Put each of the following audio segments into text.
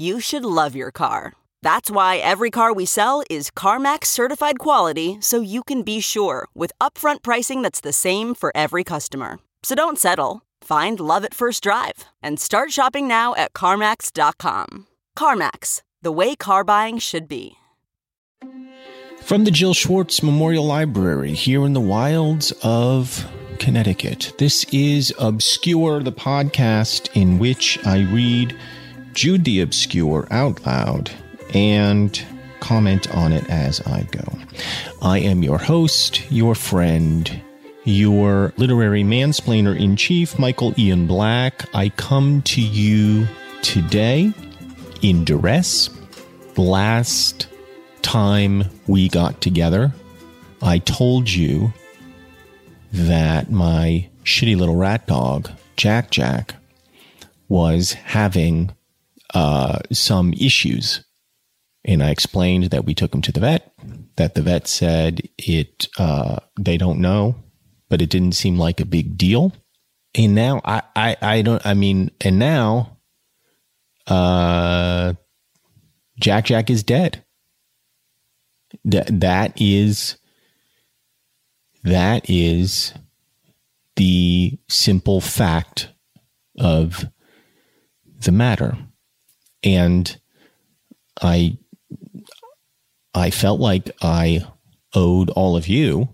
You should love your car. That's why every car we sell is CarMax certified quality so you can be sure with upfront pricing that's the same for every customer. So don't settle. Find love at first drive and start shopping now at CarMax.com. CarMax, the way car buying should be. From the Jill Schwartz Memorial Library here in the wilds of Connecticut, this is Obscure, the podcast in which I read Jude the Obscure out loud and comment on it as I go. I am your host, your friend, your literary mansplainer in chief, Michael Ian Black. I come to you today in duress. Last time we got together, I told you that my shitty little rat dog, Jack Jack, was having uh, some issues. And I explained that we took him to the vet, that the vet said it, uh, they don't know, but it didn't seem like a big deal. And now I, I, I don't, I mean, and now, uh, Jack Jack is dead. That, that is, that is the simple fact of the matter and I I felt like I owed all of you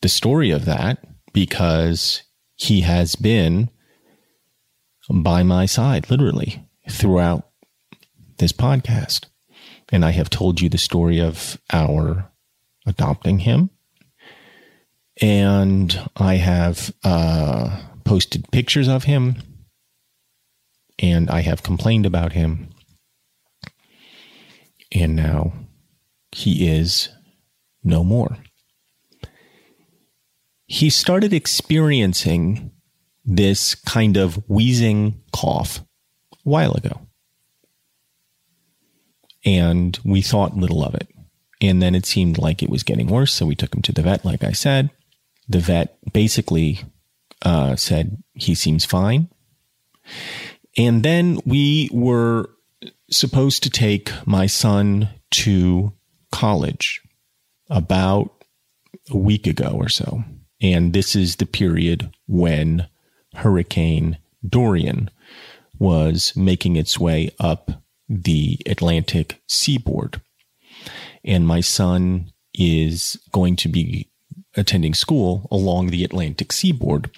the story of that because he has been by my side literally throughout this podcast. And I have told you the story of our adopting him. And I have uh, posted pictures of him and I have complained about him. And now he is no more. He started experiencing this kind of wheezing cough a while ago. And we thought little of it. And then it seemed like it was getting worse. So we took him to the vet, like I said. The vet basically uh, said he seems fine. And then we were supposed to take my son to college about a week ago or so. And this is the period when Hurricane Dorian was making its way up the Atlantic seaboard. And my son is going to be attending school along the Atlantic seaboard.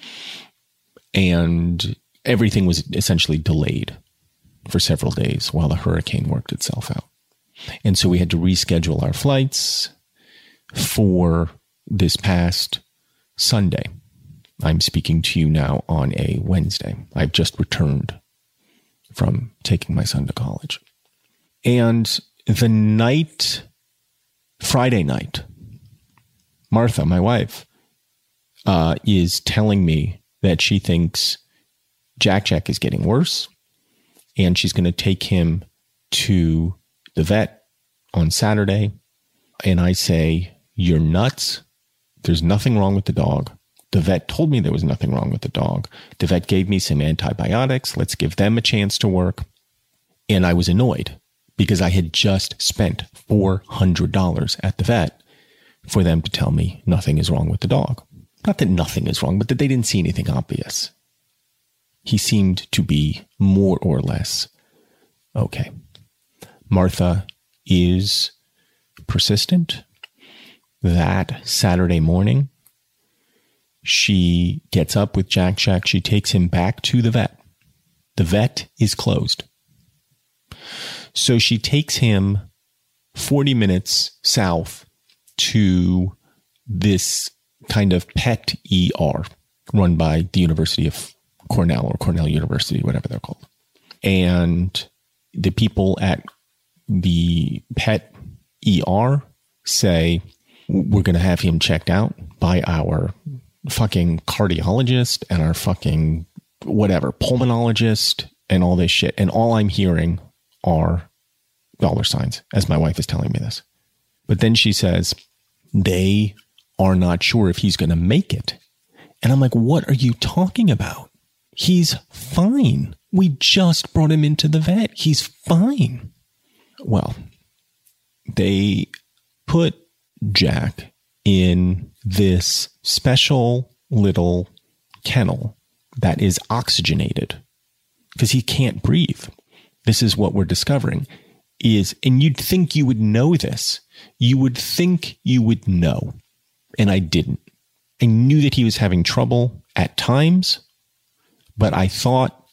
And everything was essentially delayed for several days while the hurricane worked itself out. And so we had to reschedule our flights for this past Sunday. I'm speaking to you now on a Wednesday. I've just returned from taking my son to college. And the night, Friday night, Martha, my wife, uh, is telling me that she thinks Jack Jack is getting worse, and she's going to take him to the vet on Saturday. And I say, You're nuts. There's nothing wrong with the dog. The vet told me there was nothing wrong with the dog. The vet gave me some antibiotics. Let's give them a chance to work. And I was annoyed because I had just spent $400 at the vet for them to tell me nothing is wrong with the dog. Not that nothing is wrong, but that they didn't see anything obvious. He seemed to be more or less okay. Martha is persistent. That Saturday morning, she gets up with Jack Jack. She takes him back to the vet. The vet is closed. So she takes him 40 minutes south to this kind of pet ER run by the University of Cornell or Cornell University, whatever they're called. And the people at the pet ER say, we're going to have him checked out by our fucking cardiologist and our fucking whatever pulmonologist and all this shit. And all I'm hearing are dollar signs as my wife is telling me this. But then she says, they are not sure if he's going to make it. And I'm like, what are you talking about? He's fine. We just brought him into the vet. He's fine. Well, they put Jack in this special little kennel that is oxygenated because he can't breathe. This is what we're discovering is, and you'd think you would know this. You would think you would know. And I didn't. I knew that he was having trouble at times, but I thought,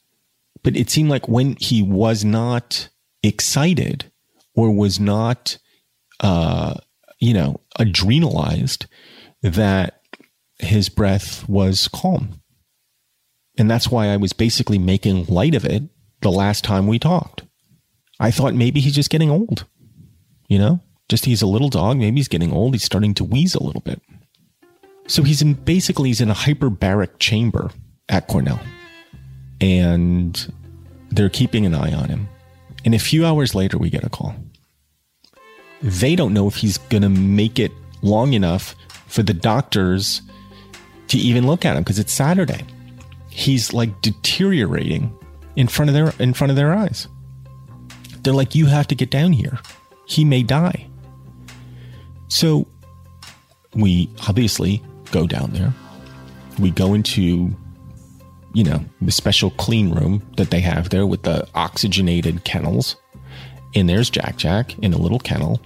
but it seemed like when he was not excited or was not, uh, you know, adrenalized, that his breath was calm. And that's why I was basically making light of it the last time we talked. I thought maybe he's just getting old. You know, just he's a little dog. Maybe he's getting old. He's starting to wheeze a little bit. So he's in basically he's in a hyperbaric chamber at Cornell. And they're keeping an eye on him. And a few hours later, we get a call. They don't know if he's going to make it long enough for the doctors to even look at him because it's Saturday. He's like deteriorating in front of their in front of their eyes. They're like, you have to get down here. He may die. So we obviously go down there. We go into, you know, the special clean room that they have there with the oxygenated kennels. And there's Jack Jack in a little kennel.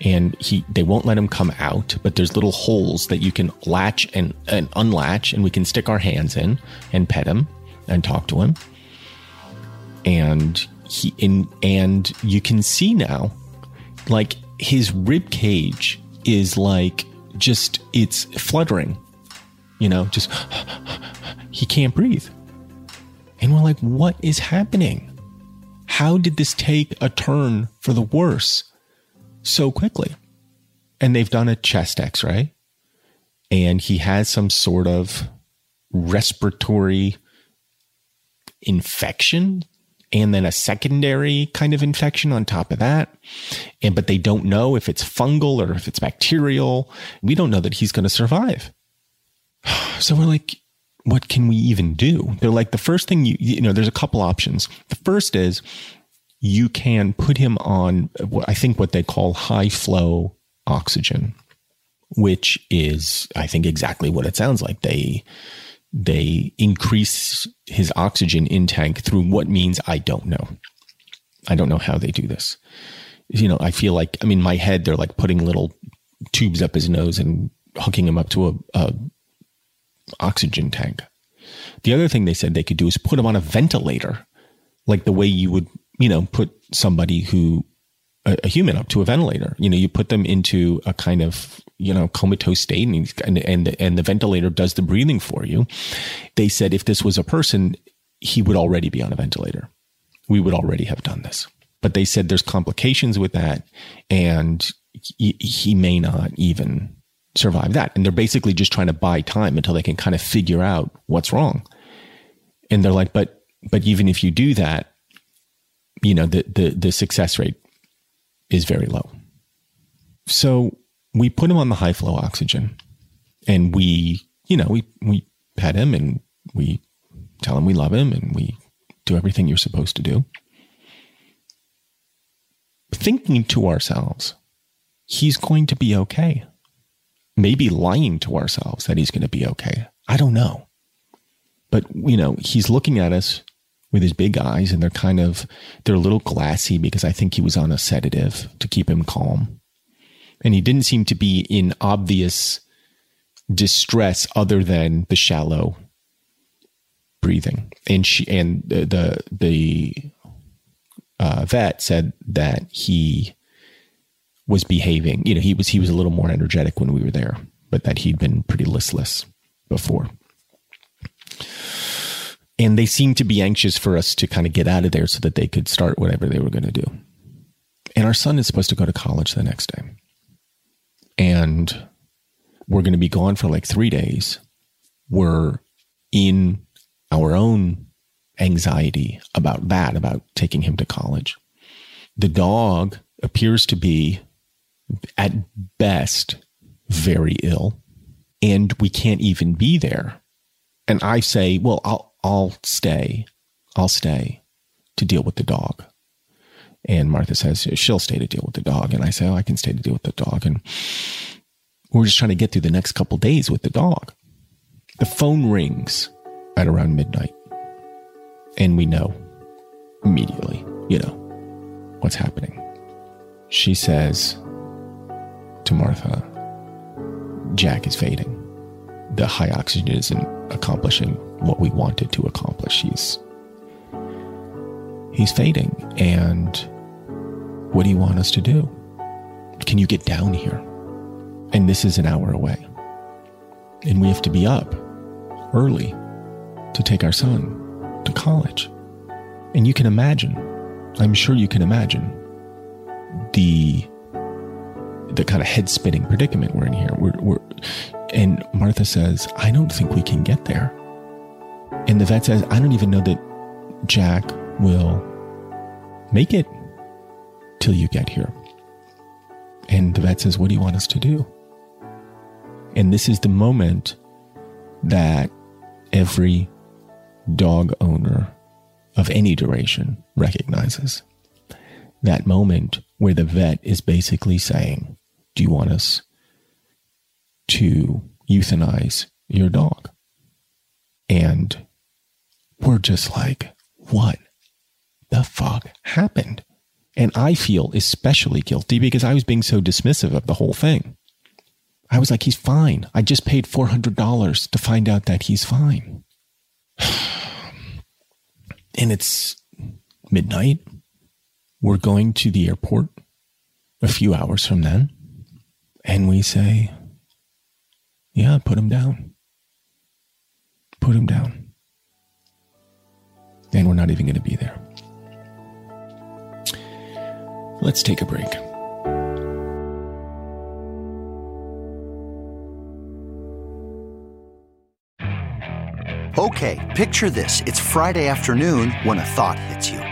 And he they won't let him come out, but there's little holes that you can latch and, and unlatch, and we can stick our hands in and pet him and talk to him. And he in and you can see now, like his rib cage is like just it's fluttering you know, just he can't breathe. And we're like, what is happening? How did this take a turn for the worse so quickly? And they've done a chest x ray, and he has some sort of respiratory infection and then a secondary kind of infection on top of that. And but they don't know if it's fungal or if it's bacterial. We don't know that he's going to survive. So we're like, what can we even do? They're like, the first thing you, you know, there's a couple options. The first is you can put him on, what I think what they call high flow oxygen, which is, I think, exactly what it sounds like. They, they increase his oxygen intake through what means I don't know. I don't know how they do this. You know, I feel like, I mean, my head, they're like putting little tubes up his nose and hooking him up to a, a oxygen tank. The other thing they said they could do is put them on a ventilator, like the way you would, you know, put somebody who, a, a human up to a ventilator. You know, you put them into a kind of, you know, comatose state and, and, and, and the ventilator does the breathing for you. They said if this was a person, he would already be on a ventilator. We would already have done this. But they said there's complications with that and he, he may not even survive that. And they're basically just trying to buy time until they can kind of figure out what's wrong. And they're like, but but even if you do that, you know, the the the success rate is very low. So we put him on the high flow oxygen And we, you know, we, we pet him and we tell him we love him and we do everything you're supposed to do. Thinking to ourselves, he's going to be okay. Maybe lying to ourselves that he's going to be okay. I don't know. But, you know, he's looking at us with his big eyes and they're kind of, they're a little glassy because I think he was on a sedative to keep him calm. And he didn't seem to be in obvious distress other than the shallow breathing. And she, and the, the, the uh, vet said that he was behaving. You know, he was he was a little more energetic when we were there, but that he'd been pretty listless before. And they seemed to be anxious for us to kind of get out of there so that they could start whatever they were going to do. And our son is supposed to go to college the next day. And we're going to be gone for like three days. We're in our own anxiety about that, about taking him to college. The dog appears to be, at best, very ill, and we can't even be there. And I say, well, I'll, I'll stay. I'll stay to deal with the dog. And Martha says she'll stay to deal with the dog. And I say, oh, I can stay to deal with the dog. And we're just trying to get through the next couple days with the dog. The phone rings at around midnight. And we know immediately, you know, what's happening. She says to Martha, Jack is fading. The high oxygen isn't accomplishing what we wanted to accomplish. He's he's fading. And what do you want us to do? Can you get down here? And this is an hour away. And we have to be up early to take our son to college. And you can imagine, I'm sure you can imagine the the kind of head spinning predicament we're in here. We're, we're, and Martha says, I don't think we can get there. And the vet says, I don't even know that Jack will make it till you get here. And the vet says, What do you want us to do? And this is the moment that every dog owner of any duration recognizes. That moment where the vet is basically saying, Do you want us to euthanize your dog? And we're just like, What the fuck happened? And I feel especially guilty because I was being so dismissive of the whole thing. I was like, he's fine. I just paid $400 to find out that he's fine. and it's midnight. We're going to the airport a few hours from then. And we say, yeah, put him down. Put him down. And we're not even going to be there. Let's take a break. Okay, picture this. It's Friday afternoon when a thought hits you.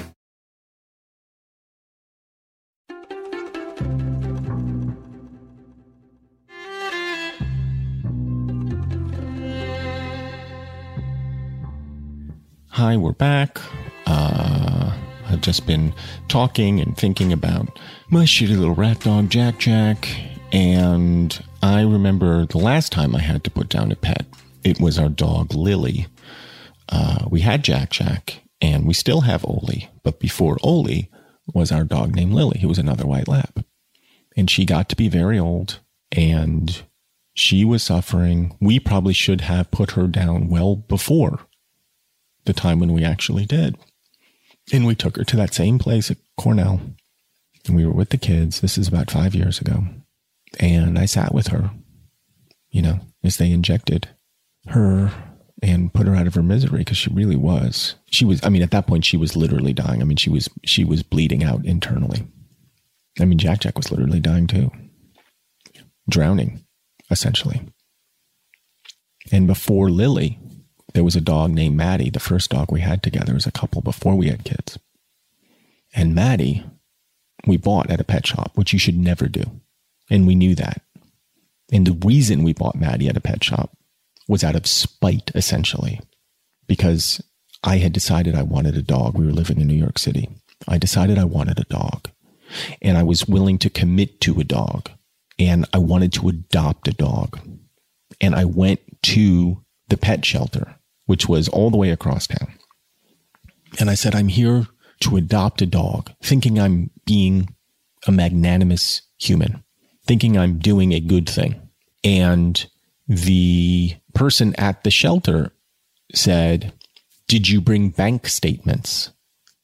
Hi, we're back. Uh, I've just been talking and thinking about my shitty little rat dog, Jack Jack. And I remember the last time I had to put down a pet, it was our dog, Lily. Uh, we had Jack Jack and we still have Oli, but before Oli was our dog named Lily, who was another white lab. And she got to be very old and she was suffering. We probably should have put her down well before the time when we actually did. And we took her to that same place at Cornell. And we were with the kids. This is about five years ago. And I sat with her, you know, as they injected her and put her out of her misery because she really was. She was, I mean, at that point, she was literally dying. I mean, she was, she was bleeding out internally. I mean, Jack Jack was literally dying too, drowning, essentially. And before Lily, there was a dog named Maddie, the first dog we had together as a couple before we had kids. And Maddie, we bought at a pet shop, which you should never do. And we knew that. And the reason we bought Maddie at a pet shop was out of spite, essentially, because I had decided I wanted a dog. We were living in New York City. I decided I wanted a dog and I was willing to commit to a dog and I wanted to adopt a dog. And I went to the pet shelter which was all the way across town. And I said, I'm here to adopt a dog, thinking I'm being a magnanimous human, thinking I'm doing a good thing. And the person at the shelter said, Did you bring bank statements?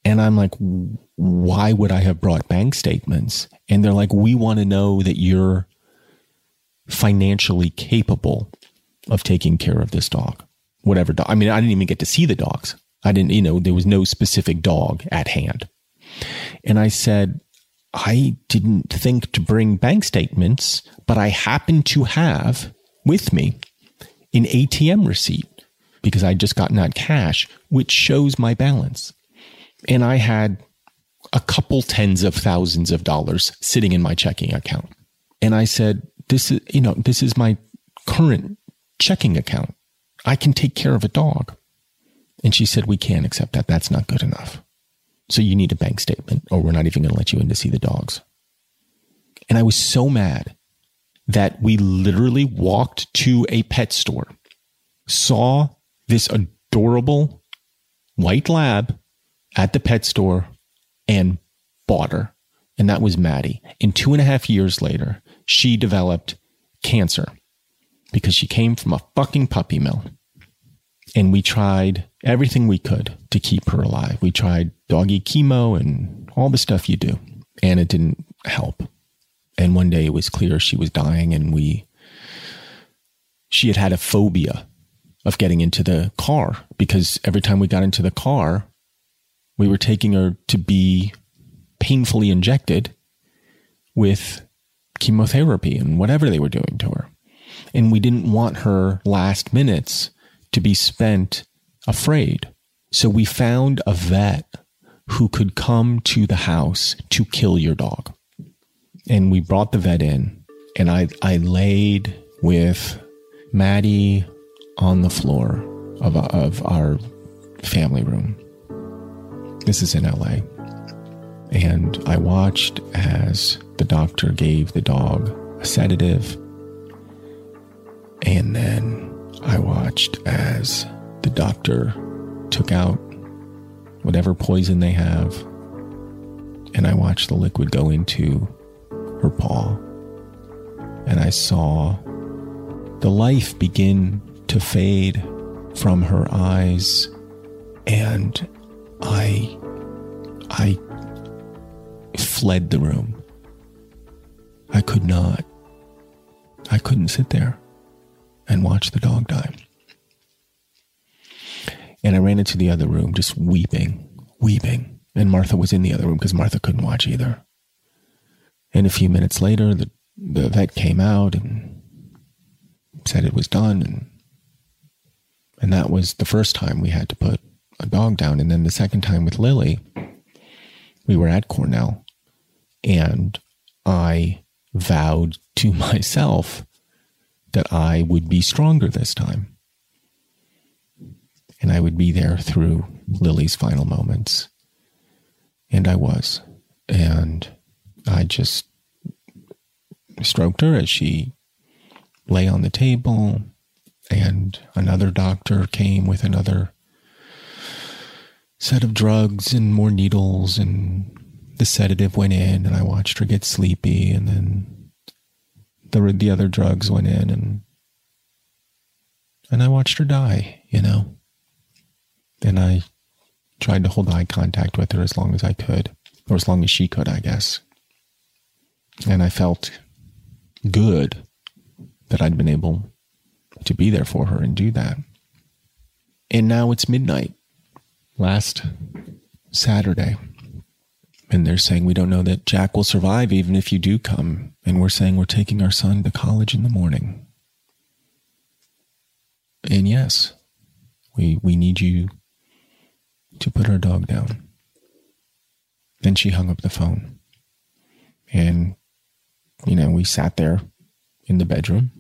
And I'm like, Why would I have brought bank statements? And they're like, We want to know that you're financially capable of taking care of this dog whatever dog. I mean, I didn't even get to see the dogs. I didn't, you know, there was no specific dog at hand. And I said, I didn't think to bring bank statements, but I happen to have with me an ATM receipt because I just gotten out cash, which shows my balance. And I had a couple tens of thousands of dollars sitting in my checking account. And I said, this is, you know, this is my current checking account. I can take care of a dog. And she said, We can't accept that. That's not good enough. So you need a bank statement, or we're not even going to let you in to see the dogs. And I was so mad that we literally walked to a pet store, saw this adorable white lab at the pet store, and bought her. And that was Maddie. And two and a half years later, she developed cancer because she came from a fucking puppy mill. And we tried everything we could to keep her alive. We tried doggy chemo and all the stuff you do, and it didn't help. And one day it was clear she was dying, and we, she had had a phobia of getting into the car because every time we got into the car, we were taking her to be painfully injected with chemotherapy and whatever they were doing to her. And we didn't want her last minutes to be spent afraid. So we found a vet who could come to the house to kill your dog. And we brought the vet in, and I, I laid with Maddie on the floor of, of our family room. This is in LA. And I watched as the doctor gave the dog a sedative. And then I watched as the doctor took out whatever poison they have, and I watched the liquid go into her paw. And I saw the life begin to fade from her eyes, and I, I fled the room. I could not. I couldn't sit there and watch the dog die. And I ran into the other room just weeping, weeping. And Martha was in the other room because Martha couldn't watch either. And a few minutes later, the, the vet came out and said it was done. And, and that was the first time we had to put a dog down. And then the second time with Lily, we were at Cornell and I vowed to myself that I would be stronger this time. And I would be there through Lily's final moments. And I was. And I just stroked her as she lay on the table. And another doctor came with another set of drugs and more needles and the sedative went in and I watched her get sleepy and then the the other drugs went in and and I watched her die, you know. And I tried to hold eye contact with her as long as I could, or as long as she could, I guess. And I felt good that I'd been able to be there for her and do that. And now it's midnight, last Saturday. And they're saying, we don't know that Jack will survive even if you do come. And we're saying we're taking our son to college in the morning. And yes, we, we need you to put our dog down. Then she hung up the phone. And, you know, we sat there in the bedroom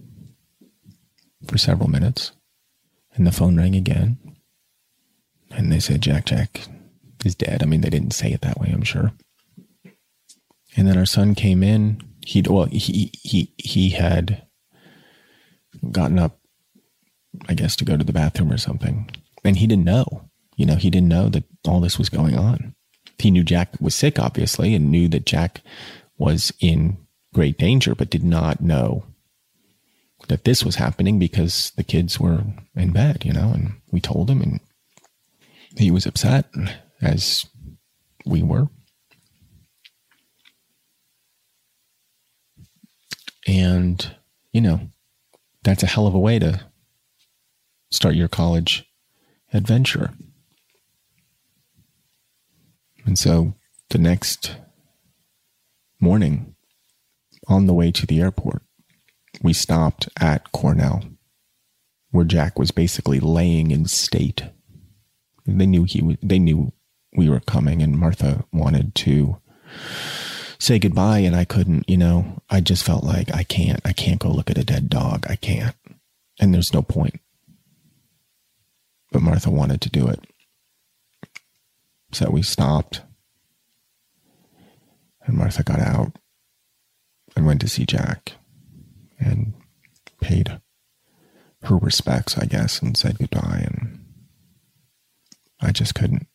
for several minutes. And the phone rang again. And they said, Jack, Jack, is dead. I mean, they didn't say it that way, I'm sure. And then our son came in. He'd well, he he he had gotten up, I guess, to go to the bathroom or something, and he didn't know. You know, he didn't know that all this was going on. He knew Jack was sick, obviously, and knew that Jack was in great danger, but did not know that this was happening because the kids were in bed, you know, and we told him and he was upset as we were. And, you know, that's a hell of a way to start your college adventure. And so the next morning, on the way to the airport, we stopped at Cornell, where Jack was basically laying in state. They knew he was, they knew we were coming and Martha wanted to say goodbye and I couldn't, you know, I just felt like I can't, I can't go look at a dead dog. I can't. And there's no point. But Martha wanted to do it. So we stopped. And Martha got out and went to see Jack and paid her respects, I guess, and said goodbye. And I just couldn't.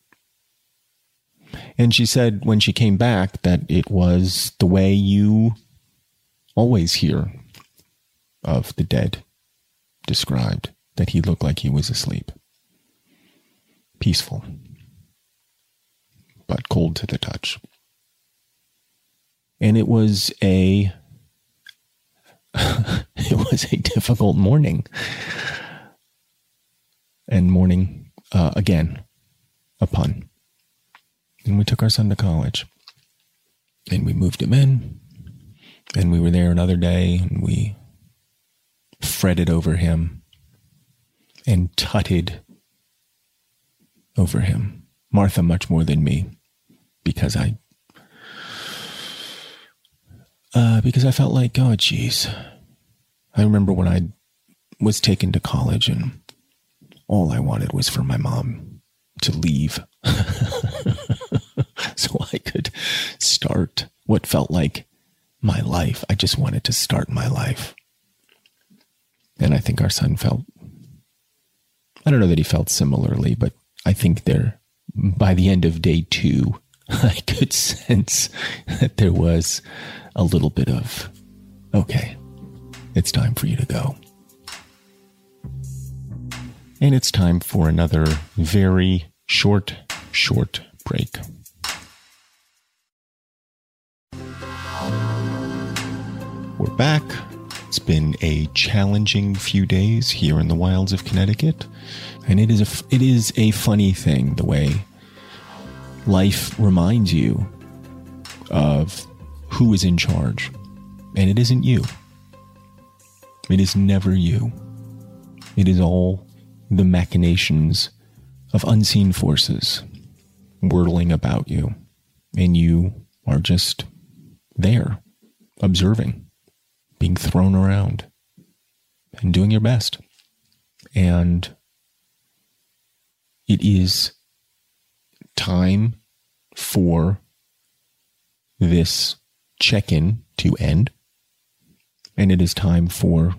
And she said when she came back that it was the way you always hear of the dead described, that he looked like he was asleep. Peaceful, but cold to the touch. And it was a it was a difficult morning. And morning uh, again, a pun. And we took our son to college. And we moved him in. And we were there another day and we fretted over him and tutted over him. Martha much more than me because I uh, because I felt like, oh, geez. I remember when I was taken to college and all I wanted was for my mom to leave so I could start what felt like my life. I just wanted to start my life. And I think our son felt, I don't know that he felt similarly, but I think there, by the end of day two, I could sense that there was a little bit of, okay, it's time for you to go. And it's time for another very short, short break. Back. It's been a challenging few days here in the wilds of Connecticut, and it is a it is a funny thing the way life reminds you of who is in charge, and it isn't you. It is never you. It is all the machinations of unseen forces whirling about you, and you are just there, observing, being thrown around, and doing your best. And it is time for this check in to end. And it is time for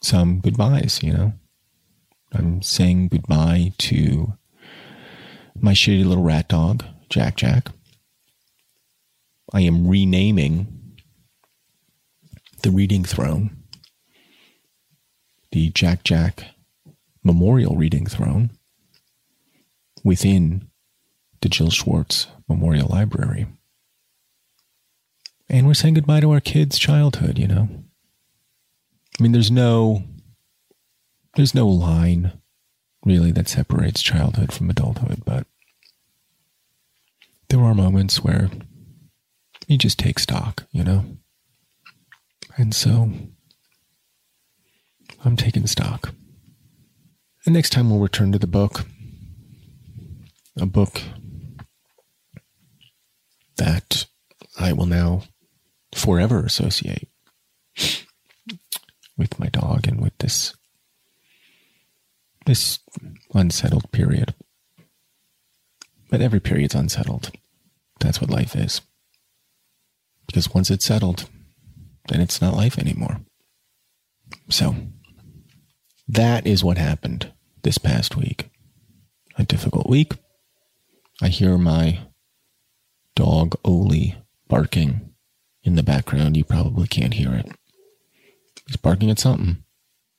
some goodbyes, you know. I'm saying goodbye to my shitty little rat dog, Jack Jack. I am renaming the Reading Throne, the Jack Jack Memorial Reading Throne, within the Jill Schwartz Memorial Library. And we're saying goodbye to our kids' childhood, you know. I mean, there's no there's no line really that separates childhood from adulthood, but there are moments where you just take stock, you know? And so I'm taking stock. And next time we'll return to the book. A book that I will now forever associate with my dog and with this this unsettled period. But every period's unsettled. That's what life is. Because once it's settled, then it's not life anymore. So, that is what happened this past week. A difficult week. I hear my dog Oli barking in the background. You probably can't hear it. He's barking at something.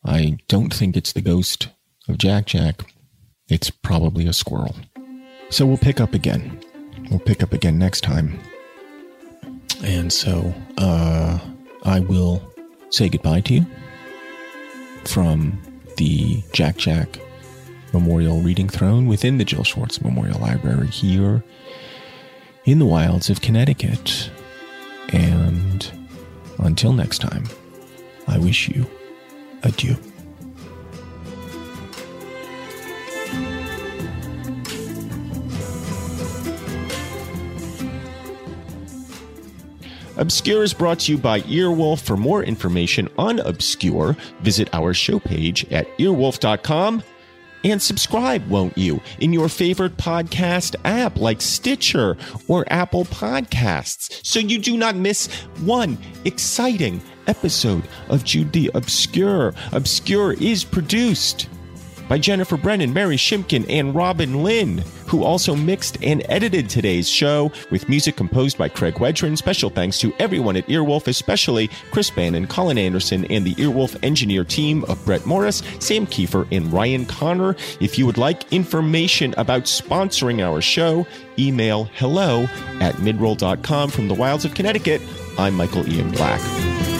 I don't think it's the ghost of Jack Jack. It's probably a squirrel. So we'll pick up again. We'll pick up again next time. And so uh, I will say goodbye to you from the Jack Jack Memorial Reading Throne within the Jill Schwartz Memorial Library here in the wilds of Connecticut. And until next time, I wish you adieu. Obscure is brought to you by Earwolf. For more information on Obscure, visit our show page at earwolf.com and subscribe, won't you, in your favorite podcast app like Stitcher or Apple Podcasts so you do not miss one exciting episode of Jude the Obscure. Obscure is produced by Jennifer Brennan, Mary Shimkin, and Robin Lynn, who also mixed and edited today's show with music composed by Craig Wedren. Special thanks to everyone at Earwolf, especially Chris Bannon, Colin Anderson, and the Earwolf engineer team of Brett Morris, Sam Kiefer, and Ryan Connor. If you would like information about sponsoring our show, email hello at midroll.com from the wilds of Connecticut. I'm Michael Ian Black.